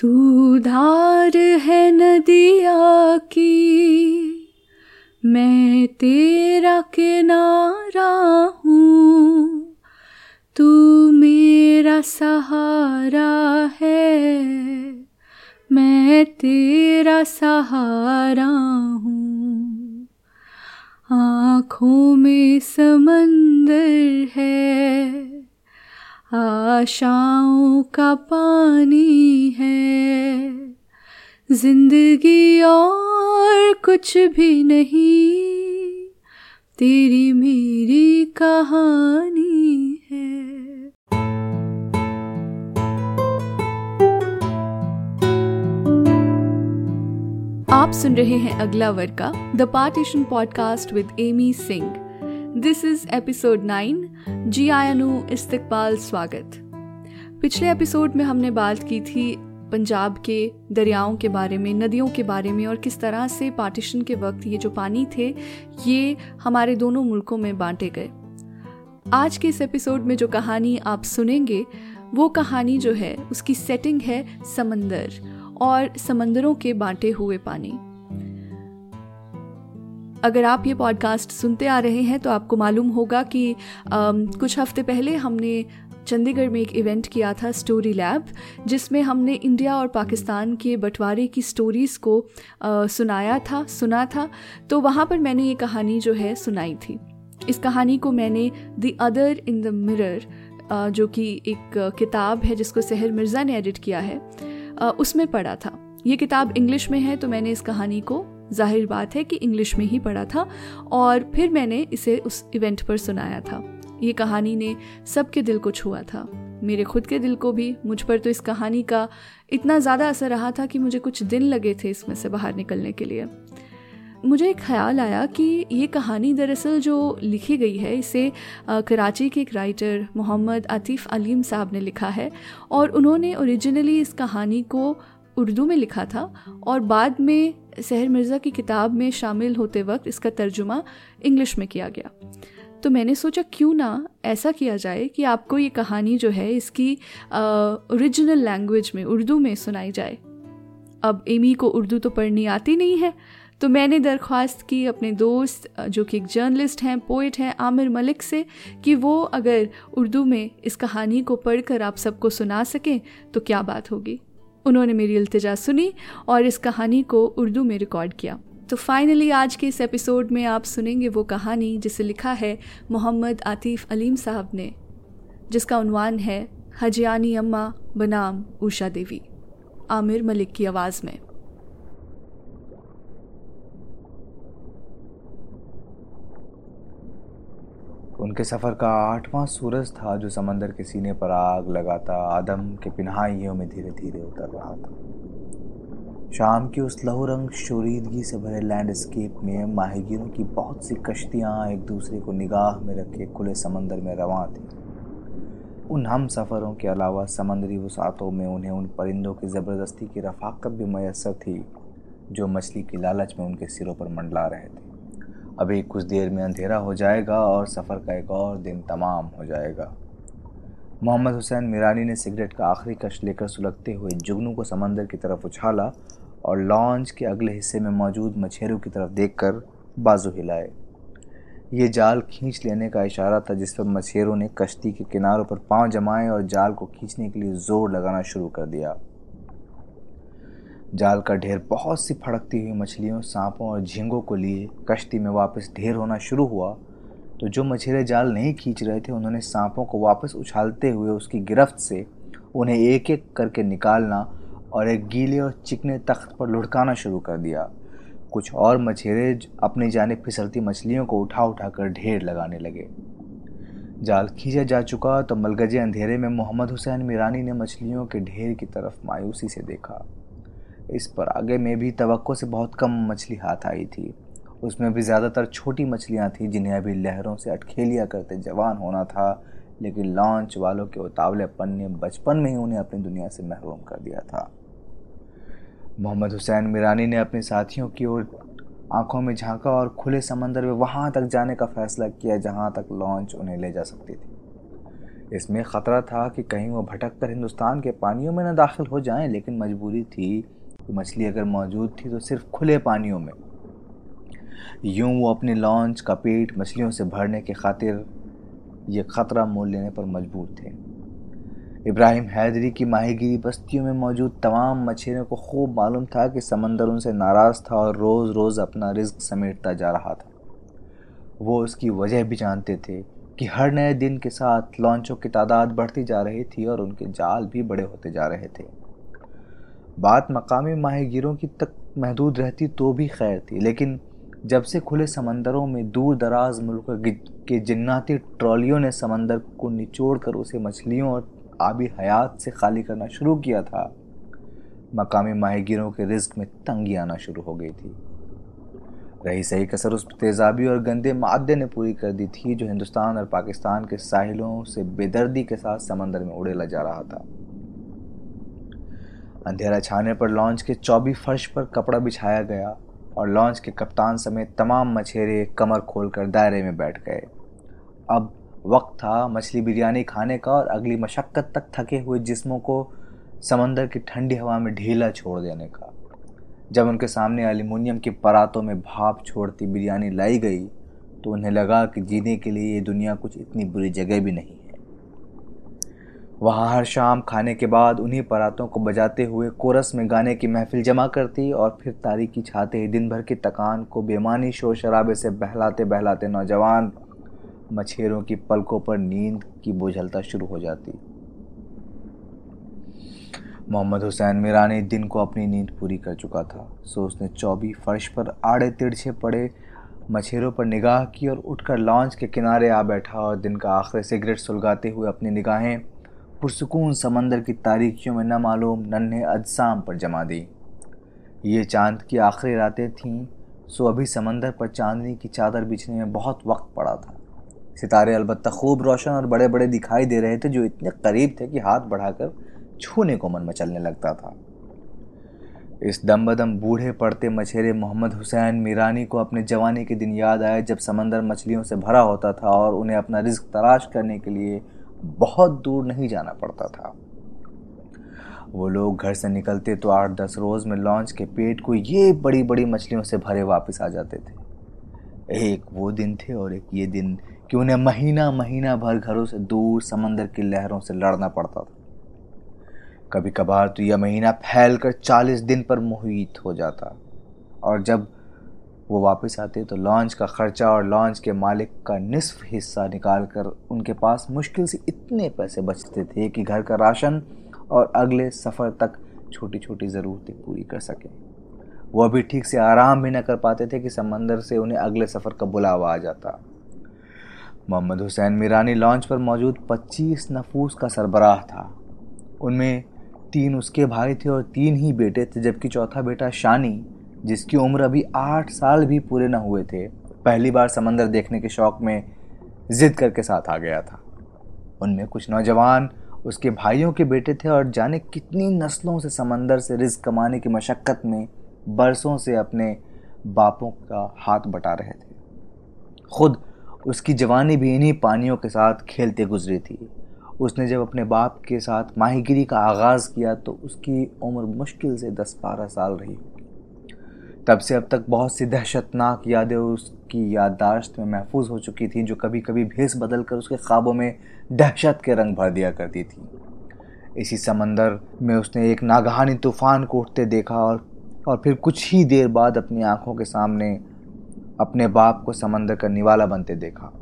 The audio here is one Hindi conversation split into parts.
तू धार है नदिया की। मैं तेरा किनारा हूँ। तू मेरा सहारा है। मैं तेरा सहारा हूँ। आँखों में समंदर है। आशाओं का पानी है। ज़िंदगी और कुछ भी नहीं। तेरी मेरी कहानी है। आप सुन रहे हैं अगला वर्ग का the partition podcast with Amy Singh this is episode nine जी आयानु, इस्तकबाल, स्वागत। पिछले एपिसोड में हमने बात की थी पंजाब के, दरियाओं के बारे में, नदियों के बारे में और किस तरह से पार्टीशन के वक्त ये जो पानी थे, ये हमारे दोनों मुल्कों में बांटे गए। आज के इस एपिसोड में जो कहानी आप सुनेंगे, वो कहानी जो है, उसकी सेटिंग है समंदर और समंदरों के बांटे हुए पानी। अगर आप ये पॉडकास्ट सुनते आ रहे हैं तो आपको मालूम होगा कि आ, कुछ हफ़्ते पहले हमने चंडीगढ़ में एक इवेंट किया था स्टोरी लैब जिसमें हमने इंडिया और पाकिस्तान के बंटवारे की स्टोरीज़ को आ, सुनाया था सुना था। तो वहाँ पर मैंने ये कहानी जो है सुनाई थी। इस कहानी को मैंने the other in the mirror जो कि एक किताब है जिसको सहर मिर्ज़ा ने एडिट किया है उसमें पढ़ा था। ये किताब इंग्लिश में है तो मैंने इस कहानी को ज़ाहिर बात है कि इंग्लिश में ही पढ़ा था और फिर मैंने इसे उस इवेंट पर सुनाया था। ये कहानी ने सबके दिल को छुआ था। मेरे खुद के दिल को भी, मुझ पर तो इस कहानी का इतना ज़्यादा असर रहा था कि मुझे कुछ दिन लगे थे इसमें से बाहर निकलने के लिए। मुझे एक ख्याल आया कि ये कहानी दरअसल जो लिखी गई है, इसे कराची के एक राइटर मोहम्मद आतिफ अलीम साहब ने लिखा है और उन्होंने ओरिजिनली इस कहानी को उर्दू में लिखा था और बाद में सहर मिर्ज़ा की किताब में शामिल होते वक्त इसका तर्जुमा इंग्लिश में किया गया। तो मैंने सोचा, क्यों ना ऐसा किया जाए कि आपको ये कहानी जो है इसकी ओरिजिनल लैंग्वेज में, उर्दू में सुनाई जाए। अब एमी को उर्दू तो पढ़नी आती नहीं है तो मैंने दरख्वास्त की अपने दोस्त, जो कि एक जर्नलिस्ट हैं पोइट हैं, आमिर मलिक से, कि वो अगर उर्दू में इस कहानी को पढ़कर आप सबको सुना सकें तो क्या बात होगी? उन्होंने मेरी अल्तजा सुनी और इस कहानी को उर्दू में रिकॉर्ड किया। तो फाइनली आज के इस एपिसोड में आप सुनेंगे वो कहानी जिसे लिखा है मोहम्मद आतिफ अलीम साहब ने, जिसका उनवान है हजियानी अम्मा बनाम उषा देवी। आमिर मलिक की आवाज़ में। उनके सफ़र का आठवां सूरज था जो समंदर के सीने पर आग लगाता आदम के पिन्हाइयों में धीरे धीरे उतर रहा था। शाम की उस लहू रंग शोरीदगी से भरे लैंडस्केप में माहिगिरों की बहुत सी कश्तियाँ एक दूसरे को निगाह में रखे खुले समंदर में रवां थी। उन हम सफ़रों के अलावा समंदरी वसातों में उन्हें उन परिंदों की ज़बरदस्ती की रफाकत भी मैसर थी, जो मछली की लालच में उनके सिरों पर मंडला रहे थे। अभी कुछ देर में अंधेरा हो जाएगा और सफ़र का एक और दिन तमाम हो जाएगा। मोहम्मद हुसैन मीरानी ने सिगरेट का आखिरी कश लेकर सुलगते हुए जुगनू को समंदर की तरफ़ उछाला और लॉन्च के अगले हिस्से में मौजूद मछेरों की तरफ़ देखकर बाजू हिलाए। ये जाल खींच लेने का इशारा था जिस पर मछेरों ने कश्ती के किनारों पर पाँव जमाए और जाल को खींचने के लिए ज़ोर लगाना शुरू कर दिया। जाल का ढेर बहुत सी फड़कती हुई मछलियों, सांपों और झींगों को लिए कश्ती में वापस ढेर होना शुरू हुआ। तो जो मछेरे जाल नहीं खींच रहे थे, उन्होंने सांपों को वापस उछालते हुए उसकी गिरफ्त से उन्हें एक एक करके निकालना और एक गीले और चिकने तख्त पर लुढ़काना शुरू कर दिया। कुछ और मछेरे अपनी जाने फिसलती मछलियों को उठा उठा कर ढेर लगाने लगे। जाल खींचा जा चुका तो मलगजे अंधेरे में मोहम्मद हुसैन मीरानी ने मछलियों के ढेर की तरफ़ मायूसी से देखा। इस पर आगे में भी तवक्को से बहुत कम मछली हाथ आई थी। उसमें भी ज़्यादातर छोटी मछलियाँ थीं जिन्हें अभी लहरों से अटखेलिया करते जवान होना था, लेकिन लॉन्च वालों के उतावलेपन ने बचपन में ही उन्हें अपनी दुनिया से महरूम कर दिया था। मोहम्मद हुसैन मीरानी ने अपने साथियों की ओर आँखों में झांका और खुले समंदर में वहाँ तक जाने का फैसला किया जहाँ तक लॉन्च उन्हें ले जा सकती थी। इसमें ख़तरा था कि कहीं वो भटक कर हिंदुस्तान के पानियों में न दाखिल हो जाएँ, लेकिन मजबूरी थी मछली अगर मौजूद थी तो सिर्फ़ खुले पानियों में। यूँ वो अपने लॉन्च का पेट मछलियों से भरने के खातिर ये ख़तरा मोल लेने पर मजबूर थे। इब्राहिम हैदरी की माहीगिरी बस्तियों में मौजूद तमाम मछलियों को खूब मालूम था कि समंदर उनसे नाराज़ था और रोज़ रोज़ अपना रिज्क समेटता जा रहा था। वो उसकी वजह भी जानते थे कि हर नए दिन के साथ लॉन्चों की तादाद बढ़ती जा रही थी और उनके जाल भी बड़े होते जा रहे थे। बात मकामी माहीगिरों की तक महदूद रहती तो भी खैर थी, लेकिन जब से खुले समंदरों में दूर दराज मुल्क के जन्नाती ट्रॉलियों ने समंदर को निचोड़ कर उसे मछलियों और आबी हयात से खाली करना शुरू किया था, मकामी माहिगिरों के रिस्क में तंगी आना शुरू हो गई थी। रही सही कसर उस तेज़ाबी और गंदे मादे ने पूरी कर दी थी, जो हिंदुस्तान और पाकिस्तान के साहिलों से बेदर्दी के साथ समंदर में उड़ेला जा रहा था। अंधेरा छाने पर लॉन्च के चौबी फर्श पर कपड़ा बिछाया गया और लॉन्च के कप्तान समेत तमाम मछेरे कमर खोलकर दायरे में बैठ गए। अब वक्त था मछली बिरयानी खाने का और अगली मशक्क़त तक थके हुए जिस्मों को समंदर की ठंडी हवा में ढीला छोड़ देने का। जब उनके सामने एल्यूमिनियम की परातों में भाप छोड़ती बिरयानी लाई गई तो उन्हें लगा कि जीने के लिए ये दुनिया कुछ इतनी बुरी जगह भी नहीं। वहाँ हर शाम खाने के बाद उन्हीं परातों को बजाते हुए कोरस में गाने की महफिल जमा करती और फिर तारीखी छाते ही दिन भर की तकान को बेमानी शोर शराबे से बहलाते बहलाते नौजवान मछेरों की पलकों पर नींद की बोझलता शुरू हो जाती। मोहम्मद हुसैन मीरानी दिन को अपनी नींद पूरी कर चुका था। सो उसने चौबी फर्श पर आड़े तिरछे पड़े, मछेरों पर निगाह की और उठकर लॉन्च के किनारे आ बैठा और दिन का आखिरी सिगरेट सुलगाते हुए अपनी निगाहें पुरसकून समंदर की तारीखियों में न मालूम नन्हे अजसाम पर जमा दी। ये चाँद की आखिरी रातें थीं, सो अभी समंदर पर चांदनी की चादर बिछने में बहुत वक्त पड़ा था। सितारे अलबत्त खूब रोशन और बड़े बड़े दिखाई दे रहे थे, जो इतने करीब थे कि हाथ बढ़ाकर छूने को मन मचलने लगता था। इस दम बदम बूढ़े पड़ते मछेरे मोहम्मद हुसैन मीरानी को अपने जवानी के दिन याद आए, जब समंदर मछलियों से भरा होता था और उन्हें अपना रिस्क तलाश करने के लिए बहुत दूर नहीं जाना पड़ता था। वो लोग घर से निकलते तो आठ दस रोज़ में लॉन्च के पेट को ये बड़ी बड़ी मछलियों से भरे वापस आ जाते थे। एक वो दिन थे और एक ये दिन कि उन्हें महीना महीना भर घरों से दूर समंदर की लहरों से लड़ना पड़ता था। कभी कभार तो यह महीना फैल कर चालीस दिन पर मुहित हो जाता। और जब वो वापस आते तो लॉन्च का खर्चा और लॉन्च के मालिक का निसफ हिस्सा निकाल कर उनके पास मुश्किल से इतने पैसे बचते थे कि घर का राशन और अगले सफ़र तक छोटी छोटी ज़रूरतें पूरी कर सकें। वो अभी ठीक से आराम भी न कर पाते थे कि समंदर से उन्हें अगले सफ़र का बुलावा आ जाता। मोहम्मद हुसैन मीरानी लॉन्च पर मौजूद 25 नफूस का सरबराह था। उनमें तीन उसके भाई थे और तीन ही बेटे थे, जबकि चौथा बेटा शानी जिसकी उम्र अभी आठ साल भी पूरे ना हुए थे, पहली बार समंदर देखने के शौक में ज़िद करके साथ आ गया था। उनमें कुछ नौजवान, उसके भाइयों के बेटे थे और जाने कितनी नस्लों से समंदर से रिस्क कमाने की मशक्क़त में बरसों से अपने बापों का हाथ बटा रहे थे। खुद उसकी जवानी भी इन्हीं पानियों के साथ खेलते गुजरी थी। उसने जब अपने बाप के साथ माहीगिरी का आगाज़ किया तो उसकी उम्र मुश्किल से दस बारह साल रही। तब से अब तक बहुत सी दहशतनाक यादें उसकी याददाश्त में महफूज हो चुकी थी, जो कभी कभी भेस बदल कर उसके ख्वाबों में दहशत के रंग भर दिया करती थी। इसी समंदर में उसने एक नागहानी तूफ़ान को उठते देखा और और फिर कुछ ही देर बाद अपनी आँखों के सामने अपने बाप को समंदर का निवाला बनते देखा।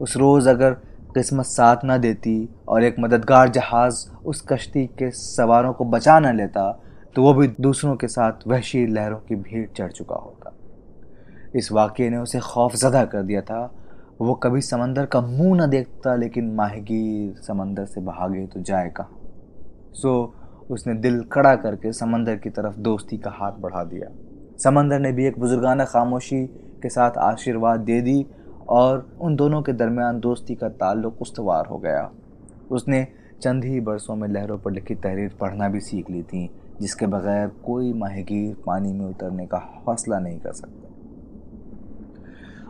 उस रोज़ अगर किस्मत साथ ना देती और एक मददगार जहाज़ उस कश्ती के सवारों को बचा न लेता तो वो भी दूसरों के साथ वहशी लहरों की भीड़ चढ़ चुका होता इस वाक्य ने उसे खौफ ज़दा कर दिया था। वो कभी समंदर का मुँह न देखता, लेकिन माहगीर समंदर से भागे तो जाए कहाँ? सो, उसने दिल कड़ा करके समंदर की तरफ़ दोस्ती का हाथ बढ़ा दिया। समंदर ने भी एक बुजुर्गाना खामोशी के साथ आशीर्वाद दे दी और उन दोनों के दरमियान दोस्ती का ताल्लुक उस्तवार हो गया। उसने चंद ही बरसों में लहरों पर लिखी तहरीर पढ़ना भी सीख ली थी। जिसके बगैर कोई माहगीर पानी में उतरने का हौसला नहीं कर सकता।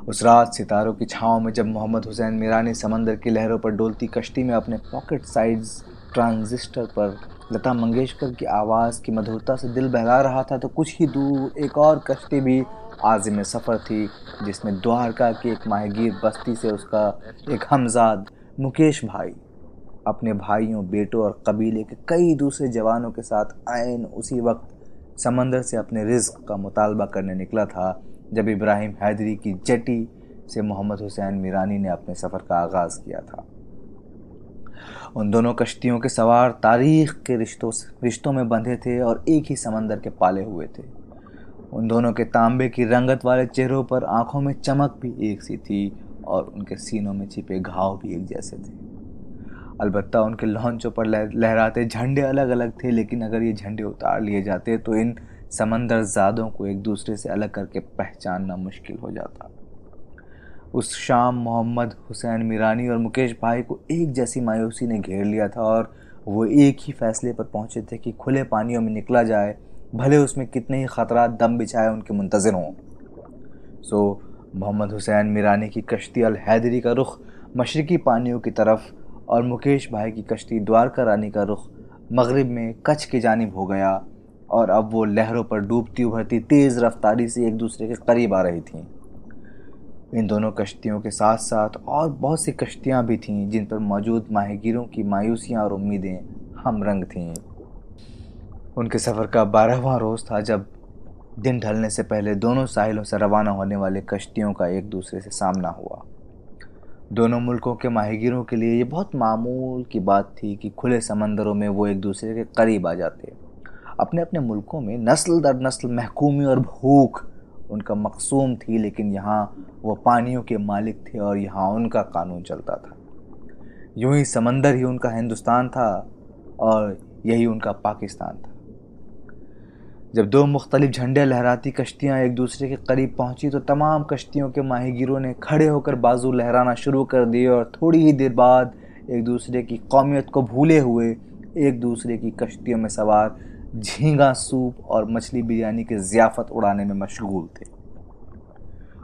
उस रात सितारों की छाँव में जब मोहम्मद हुसैन मीरानी समंदर की लहरों पर डोलती कश्ती में अपने पॉकेट साइज़ ट्रांजिस्टर पर लता मंगेशकर की आवाज़ की मधुरता से दिल बहला रहा था तो कुछ ही दूर एक और कश्ती भी आजिम सफ़र थी, जिसमें द्वारका की एक माहगीर बस्ती से उसका एक हमजाद मुकेश भाई अपने भाइयों, बेटों और कबीले के कई दूसरे जवानों के साथ आयन उसी वक्त समंदर से अपने रिज्क का मुतालबा करने निकला था, जब इब्राहिम हैदरी की जटी से मोहम्मद हुसैन मीरानी ने अपने सफ़र का आगाज़ किया था। उन दोनों कश्तियों के सवार तारीख के रिश्तों रिश्तों में बंधे थे और एक ही समंदर के पाले हुए थे। उन दोनों के तांबे की रंगत वाले चेहरों पर आँखों में चमक भी एक सी थी और उनके सीनों में छिपे घाव भी एक जैसे थे। अलबत्ता उनके लॉन्चों पर लहराते झंडे अलग अलग थे, लेकिन अगर ये झंडे उतार लिए जाते तो इन समंदर ज़ादों को एक दूसरे से अलग करके पहचानना मुश्किल हो जाता। उस शाम मोहम्मद हुसैन मीरानी और मुकेश भाई को एक जैसी मायूसी ने घेर लिया था और वो एक ही फैसले पर पहुँचे थे कि खुले पानियों में निकला जाए, भले उसमें कितने ही ख़तरा दम बिछाए उनके मुंतज़र हों। सो, मोहम्मद हुसैन मीरानी की कश्ती अल हैदरी का रुख मशरक़ी पानियों की तरफ़ और मुकेश भाई की कश्ती द्वारका रानी का रुख मगरिब में कच्छ की जानब हो गया और अब वो लहरों पर डूबती उभरती तेज़ रफ्तारी से एक दूसरे के करीब आ रही थीं। इन दोनों कश्तियों के साथ साथ और बहुत सी कश्तियाँ भी थीं, जिन पर मौजूद माहिगीरों की मायूसियाँ और उम्मीदें हम रंग थीं। उनके सफ़र का बारहवा रोज़ था जब दिन ढलने से पहले दोनों साहिलों से रवाना होने वाले कश्तियों का एक दूसरे से सामना हुआ। दोनों मुल्कों के माहिगीरों के लिए ये बहुत मामूल की बात थी कि खुले समंदरों में वो एक दूसरे के करीब आ जाते। अपने अपने मुल्कों में नस्ल दर नस्ल, महकूमी और भूख उनका मकसूम थी, लेकिन यहाँ वो पानियों के मालिक थे और यहाँ उनका कानून चलता था। यूँ ही समंदर ही उनका हिंदुस्तान था और यही उनका पाकिस्तान था। जब दो मुख्तलिफ़ झंडे लहराती कश्तियाँ एक दूसरे के करीब पहुँची तो तमाम कश्तियों के माहिगिरों ने खड़े होकर बाजू लहराना शुरू कर दिए और थोड़ी ही देर बाद एक दूसरे की कौमियत को भूले हुए एक दूसरे की कश्तियों में सवार झींगा, सूप और मछली बिरयानी की ज़ियाफ़त उड़ाने में मशगूल थे।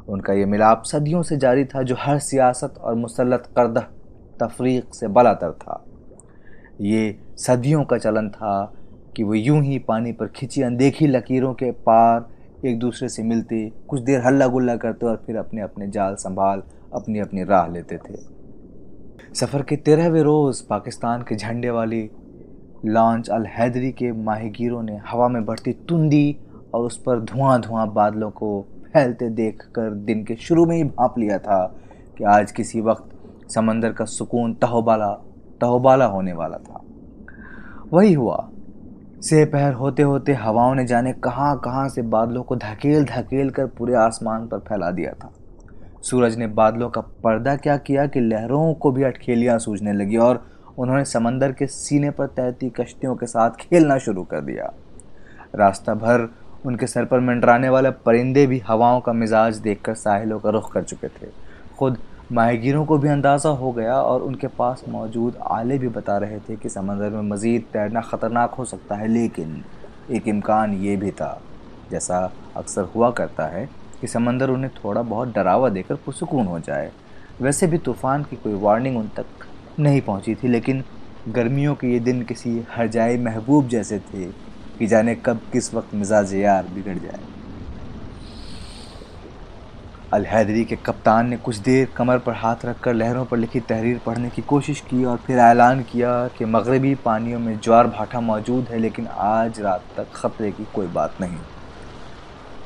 उनका ये मिलाप सदियों से जारी था, जो हर सियासत और मुसलत करद तफरीक से बलातर था। ये सदियों का चलन था कि वो यूँ ही पानी पर खिंची अनदेखी लकीरों के पार एक दूसरे से मिलते, कुछ देर हल्ला गुल्ला करते और फिर अपने अपने जाल संभाल अपनी अपनी राह लेते थे। सफ़र के तेरहवें रोज़ पाकिस्तान के झंडे वाली लॉन्च अल हैदरी के माहिगीरों ने हवा में बढ़ती तुंदी और उस पर धुआँ धुआँ बादलों को फैलते देखकर दिन के शुरू में ही भाप लिया था कि आज किसी वक्त समंदर का सुकून तहोबाला तहोबाला होने वाला था। वही हुआ से पहर होते होते हवाओं ने जाने कहाँ कहाँ से बादलों को धकेल धकेल कर पूरे आसमान पर फैला दिया था। सूरज ने बादलों का पर्दा क्या किया कि लहरों को भी अटखेलियाँ सूझने लगी और उन्होंने समंदर के सीने पर तैरती कश्तियों के साथ खेलना शुरू कर दिया। रास्ता भर उनके सर पर मंडराने वाले परिंदे भी हवाओं का मिजाज देखकर साहिलों का रुख कर चुके थे। खुद माहगीरों को भी अंदाज़ा हो गया और उनके पास मौजूद आले भी बता रहे थे कि समंदर में मज़ीद तैरना ख़तरनाक हो सकता है, लेकिन एक इम्कान ये भी था, जैसा अक्सर हुआ करता है, कि समंदर उन्हें थोड़ा बहुत डरावा देकर पुरसकून हो जाए। वैसे भी तूफ़ान की कोई वार्निंग उन तक नहीं पहुँची थी, लेकिन गर्मियों के ये दिन किसी हर महबूब जैसे थे कि जाने कब किस वक्त मिजाज यार बिगड़ जाए। अलहैदरी के कप्तान ने कुछ देर कमर पर हाथ रखकर लहरों पर लिखी तहरीर पढ़ने की कोशिश की और फिर ऐलान किया कि मगरबी पानियों में ज्वार भाटा मौजूद है, लेकिन आज रात तक ख़तरे की कोई बात नहीं।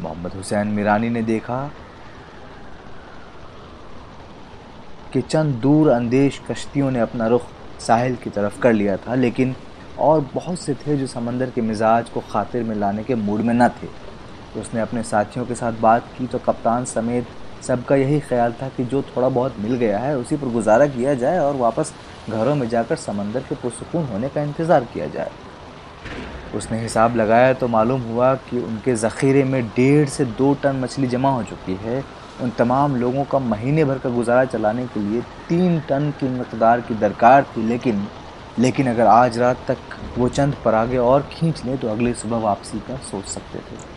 मोहम्मद हुसैन मीरानी ने देखा कि चंद दूर अंदेश कश्तियों ने अपना रुख साहिल की तरफ़ कर लिया था, लेकिन और बहुत से थे जो समंदर के मिजाज को खातिर में लाने के मूड में न थे। उसने अपने साथियों के साथ बात की तो कप्तान समेत सबका यही ख्याल था कि जो थोड़ा बहुत मिल गया है, उसी पर गुजारा किया जाए और वापस घरों में जाकर समंदर के पुरसकून होने का इंतज़ार किया जाए। उसने हिसाब लगाया तो मालूम हुआ कि उनके ज़ख़ीरे में डेढ़ से दो टन मछली जमा हो चुकी है। उन तमाम लोगों का महीने भर का गुजारा चलाने के लिए तीन टन की मकदार की दरकार थी, लेकिन लेकिन अगर आज रात तक वो चंद परागे और खींच लें तो अगली सुबह वापसी का सोच सकते थे।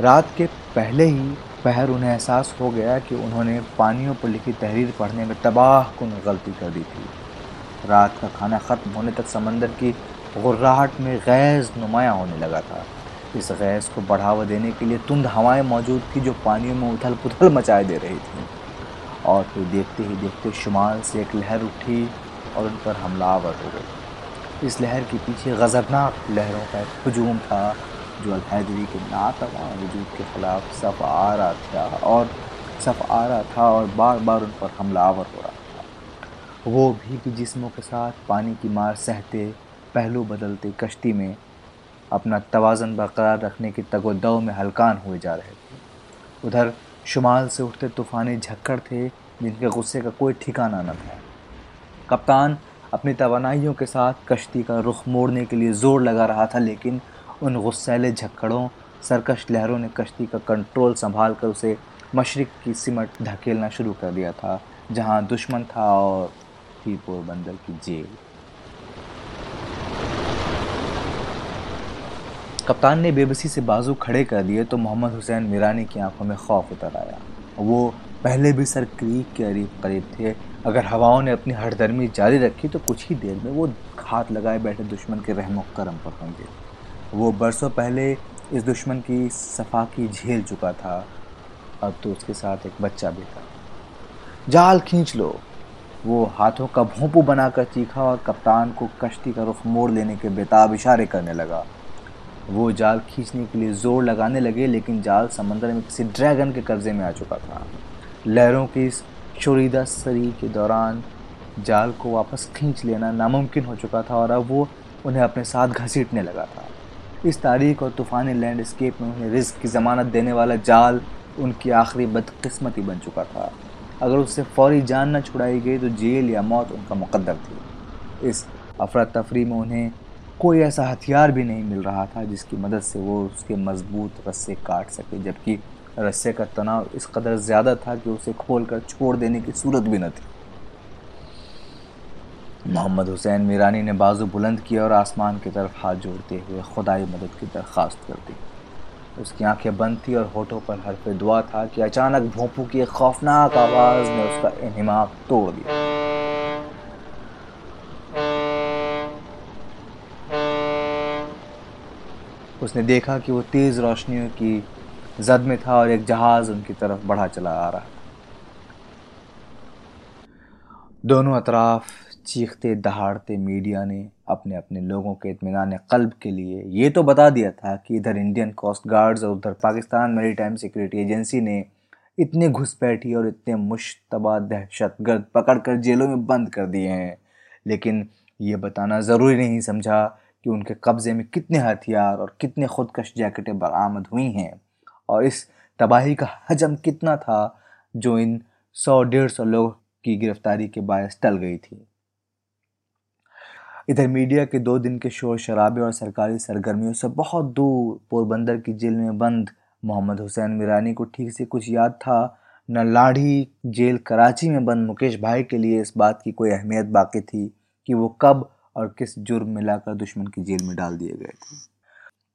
रात के पहले ही पहर उन्हें एहसास हो गया कि उन्होंने पानियों पर लिखी तहरीर पढ़ने में तबाह कन गलती कर दी थी। रात का खाना ख़त्म होने तक समंदर की गुर्राहट में गैज़ नुमाया होने लगा था। इस गैस को बढ़ावा देने के लिए तुंद हवाएँ मौजूद थी जो पानियों में उथल पुथल मचाए दे रही थी। और फिर देखते ही देखते शुमाल से एक लहर उठी और उन पर हमलावर हो गई। इस लहर के पीछे गज़रनाक लहरों का एक हजूम था। जो अलहैदरी के नातवा वजूद के ख़िलाफ़ सफ़ आ रहा था और सफ़ आ रहा था और बार बार उन पर हमलावर हो रहा था। वो भी जिस्मों के साथ पानी की मार सहते, पहलू बदलते कश्ती में अपना तोज़न बरकरार रखने की तगोदव में हलकान हुए जा रहे थे। उधर शुमाल से उठते तूफ़ानी झक्कड़ थे, जिनके गुस्से का कोई ठिकाना न था। कप्तान अपनी तोानाइयों के साथ कश्ती का रुख मोड़ने के लिए ज़ोर लगा रहा था, लेकिन उन गुस्सैले झक्कड़ों, सरकश लहरों ने कश्ती का कंट्रोल संभाल कर उसे मशरक़ की सिमट धकेलना शुरू कर दिया था, जहाँ दुश्मन था और ही पोरबंदर की जेल। कप्तान ने बेबसी से बाजू खड़े कर दिए तो मोहम्मद हुसैन मीरानी की आँखों में खौफ उतर आया। वो पहले भी सर क्रीक के करीब करीब थे। अगर हवाओं ने अपनी हरदर्मी जारी रखी तो कुछ ही देर में वो हाथ लगाए बैठे दुश्मन के रहमो करम पर होंगे। वो बरसों पहले इस दुश्मन की सफ़ा की झेल चुका था। अब तो उसके साथ एक बच्चा भी था। जाल खींच लो। वो हाथों का भोंपू बनाकर चीखा और कप्तान को कश्ती का रुख मोड़ लेने के बेताब इशारे करने लगा। वो जाल खींचने के लिए ज़ोर लगाने लगे, लेकिन जाल समंदर में किसी ड्रैगन के कब्ज़े में आ चुका था। लहरों की इस शुरीदा सरी के दौरान जाल को वापस खींच लेना नामुमकिन हो चुका था और अब वो उन्हें अपने साथ घसीटने लगा था। इस तारीख और तूफ़ानी लैंडस्केप में उन्हें रिस्क की ज़मानत देने वाला जाल उनकी आखिरी बदकस्मती बन चुका था। अगर उससे फौरी जान न छुड़ाई गई तो जेल या मौत उनका मुकदर थी। इस अफरा तफरी में उन्हें कोई ऐसा हथियार भी नहीं मिल रहा था जिसकी मदद से वो उसके मज़बूत रस्से काट सके, जबकि रस्से का तनाव इस कदर ज़्यादा था कि उसे खोलकर छोड़ देने की सूरत भी न थी। मोहम्मद हुसैन मीरानी ने बाजू बुलंद किया और आसमान की तरफ़ हाथ जोड़ते हुए खुदाई मदद की दरख्वास्त कर दी। उसकी आँखें बंद थी और होठों पर हरफ दुआ था कि अचानक भोंपू की एक खौफनाक आवाज़ ने उसका इन्हिमाक तोड़ दिया। उसने देखा कि वो तेज़ रोशनियों की जद में था और एक जहाज़ उनकी तरफ़ बढ़ा चला आ रहा दोनों अतराफ चीखते, दहाड़ते मीडिया ने अपने अपने लोगों के इतमान कल्ब के लिए ये तो बता दिया था कि इधर इंडियन कोस्ट गार्ड्स और उधर पाकिस्तान मेरी टाइम सिक्योरिटी एजेंसी ने इतने घुसपैठी और इतने मुशतबा दहशत गर्द पकड़ कर जेलों में बंद कर दिए हैं। लेकिन ये बताना ज़रूरी नहीं समझा कि उनके कब्ज़े में कितने हथियार और कितने खुदकश जैकेटें बरामद हुई हैं और इस तबाही का हजम कितना था जो इन सौ डेढ़ सौ लोगों की गिरफ्तारी के बायस टल गई थी। इधर मीडिया के दो दिन के शोर शराबे और सरकारी सरगर्मियों से बहुत दूर पोरबंदर की जेल में बंद। मोहम्मद हुसैन मीरानी को ठीक से कुछ याद था। न लाढ़ी जेल कराची में बंद। मुकेश भाई के लिए इस बात की कोई अहमियत बाकी थी कि वो कब और किस जुर्म में लाकर दुश्मन की जेल में डाल दिए गए थे।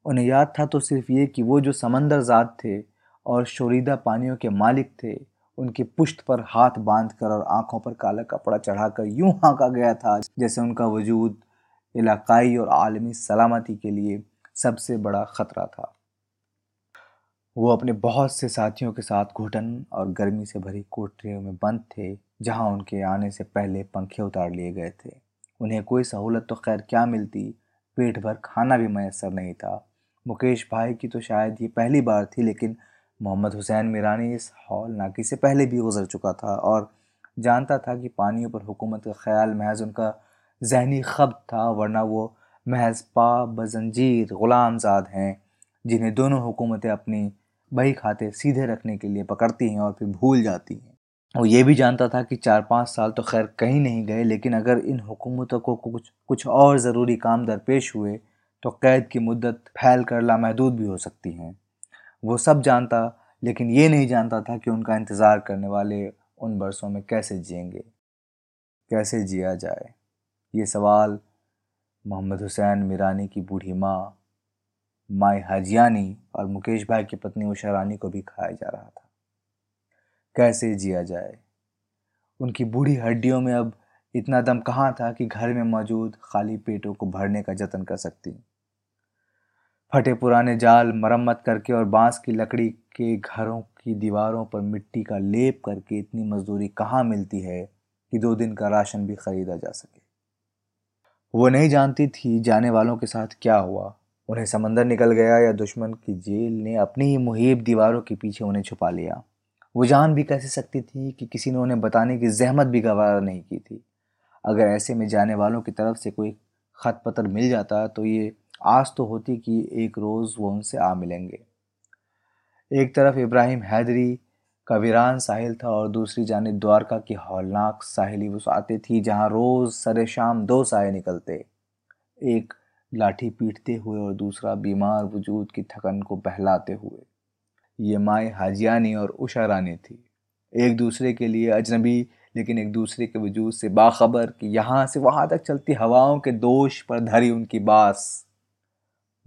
उन्हें याद था तो सिर्फ़ ये कि वो जो समंदर ज़ाद थे और शोरीदा पानियों के मालिक थे उनकी पुश्त पर हाथ बाँध कर और आँखों पर काला कपड़ा चढ़ाकर यूँ हाँका गया था, जैसे उनका वजूद इलाकाई और आलमी सलामती के लिए सबसे बड़ा ख़तरा था। वो अपने बहुत से साथियों के साथ घुटन और गर्मी से भरी कोठरियों में बंद थे, जहाँ उनके आने से पहले पंखे उतार लिए गए थे। उन्हें कोई सहूलत तो खैर क्या मिलती? पेट भर खाना भी मैसर नहीं था। मुकेश भाई की तो शायद ये पहली बार थी, लेकिन मोहम्मद हुसैन मीरानी इस हॉल नाकी से पहले भी गुजर चुका था और जानता था कि पानियों पर हुकूमत का ख्याल महज उनका जहनी खब था, वरना वो महज पा बजंजीर ग़ुलामजाद हैं, जिन्हें दोनों हुकूमतें अपनी बही खाते सीधे रखने के लिए पकड़ती हैं और फिर भूल जाती हैं। वो ये भी जानता था कि चार पाँच साल तो खैर कहीं नहीं गए, लेकिन अगर इन हुकूमतों को कुछ कुछ और ज़रूरी काम दरपेश हुए तो कैद की मुद्दत फैल कर लामहदूद भी हो सकती हैं। वो सब जानता, लेकिन ये नहीं जानता था कि उनका इंतज़ार करने वाले उन बरसों में कैसे जिएँगे, कैसे जिया जाए। ये सवाल मोहम्मद हुसैन मीरानी की बूढ़ी माँ माए हाजियानी और मुकेश भाई की पत्नी उषा रानी को भी खाया जा रहा था। कैसे जिया जाए? उनकी बूढ़ी हड्डियों में अब इतना दम कहाँ था कि घर में मौजूद खाली पेटों को भरने का जतन कर सकती? फटे पुराने जाल मरम्मत करके और बाँस की लकड़ी के घरों की दीवारों पर मिट्टी का लेप करके इतनी मजदूरी कहाँ मिलती है कि दो दिन का राशन भी खरीदा जा सके? वो नहीं जानती थी जाने वालों के साथ क्या हुआ। उन्हें समंदर निकल गया या दुश्मन की जेल ने अपनी ही मुहिब दीवारों के पीछे उन्हें छुपा लिया। वो जान भी कैसे सकती थी कि किसी ने उन्हें बताने की जहमत भी गवारा नहीं की थी। अगर ऐसे में जाने वालों की तरफ़ से कोई ख़त पत्र मिल जाता तो ये आस तो होती कि एक रोज़ वो उनसे आ मिलेंगे। एक तरफ़ इब्राहिम हैदरी का वीरान साहिल था और दूसरी जाने द्वारका की हौलनाक साहिली आती थी, जहाँ रोज़ सरे शाम दो साए निकलते। एक लाठी पीटते हुए और दूसरा बीमार वजूद की थकन को बहलाते हुए। ये माए हाजियानी और उषा रानी थी। एक दूसरे के लिए अजनबी, लेकिन एक दूसरे के वजूद से बाखबर कि यहाँ से वहाँ तक चलती हवाओं के दोष पर धरी उनकी बास।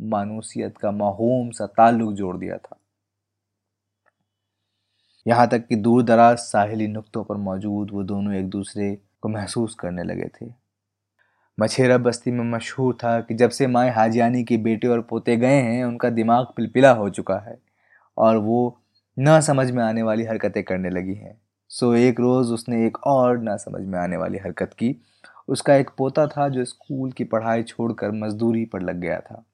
मानूसियत का माहूम सा ताल्लुक जोड़ दिया था। यहाँ तक कि दूर दराज साहिली नुक्तों पर मौजूद वो दोनों एक दूसरे को महसूस करने लगे थे। मछेरा बस्ती में मशहूर था कि जब से माए हाजियानी के बेटे और पोते गए हैं, उनका दिमाग पिलपिला हो चुका है और वो न समझ में आने वाली हरकतें करने लगी हैं। सो एक रोज़ उसने एक और ना समझ में आने वाली हरकत की। उसका एक पोता था जो स्कूल की पढ़ाई छोड़कर मजदूरी पर लग गया था।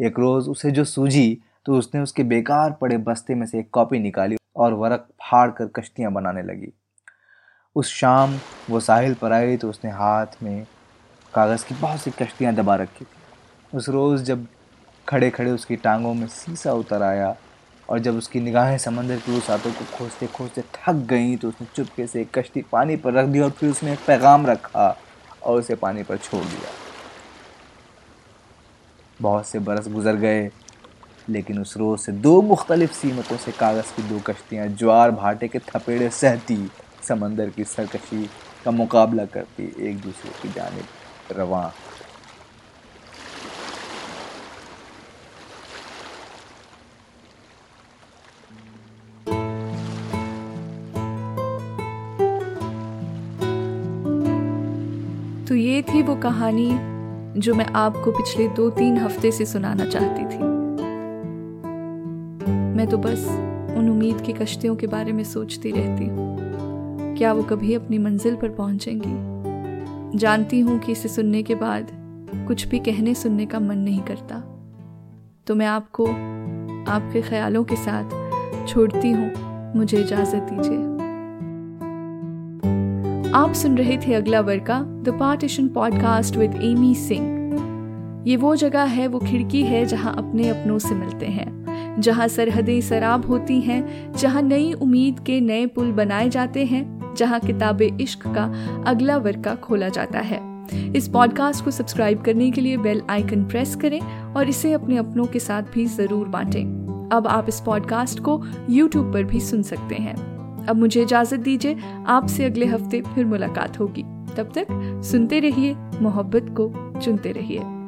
एक रोज़ उसे जो सूझी तो उसने उसके बेकार पड़े बस्ते में से एक कॉपी निकाली और वरक फाड़ कर कश्तियाँ बनाने लगी। उस शाम वो साहिल पर आई तो उसने हाथ में कागज़ की बहुत सी कश्तियाँ दबा रखी थी। उस रोज़ जब खड़े खड़े उसकी टांगों में सीसा उतर आया और जब उसकी निगाहें समंदर की उस आतों को खोजते खोजते थक गई तो उसने चुपके से एक कश्ती पानी पर रख दी और फिर उसने एक पैगाम रखा और उसे पानी पर छोड़ दिया। बहुत से बरस गुजर गए, लेकिन उस रोज़ से दो मुख्तलिफ़ सीमतों से कागज़ की दो कश्तियाँ ज्वार भाटे के थपेड़े सहती, समंदर की सरकशी का मुकाबला करती एक दूसरे की जानब रवान तो ये थी वो कहानी जो मैं आपको पिछले दो तीन हफ़्ते से सुनाना चाहती थी। मैं तो बस उन उम्मीद की कश्तियों के बारे में सोचती रहती हूँ। क्या वो कभी अपनी मंजिल पर पहुंचेंगी? जानती हूँ कि इसे सुनने के बाद कुछ भी कहने सुनने का मन नहीं करता। तो मैं आपको, आपके ख्यालों के साथ छोड़ती हूँ। मुझे इजाज़त दीजिए। आप सुन रहे थे अगला वर्ग का the partition podcast with Amy Singh ये वो जगह है, वो खिड़की है जहाँ अपने अपनों से मिलते हैं, जहाँ सरहदें शराब होती हैं, जहाँ नई उम्मीद के नए पुल बनाए जाते हैं, जहाँ किताब इश्क का अगला वर्का खोला जाता है। इस पॉडकास्ट को सब्सक्राइब करने के लिए बेल आइकन प्रेस करें और इसे अपने अपनों के साथ भी ज़रूर बांटें। अब आप इस पॉडकास्ट को यूट्यूब पर भी सुन सकते हैं। अब मुझे इजाज़त दीजिए, आपसे अगले हफ़्ते फिर मुलाकात होगी। तब तक सुनते रहिए, मोहब्बत को चुनते रहिए।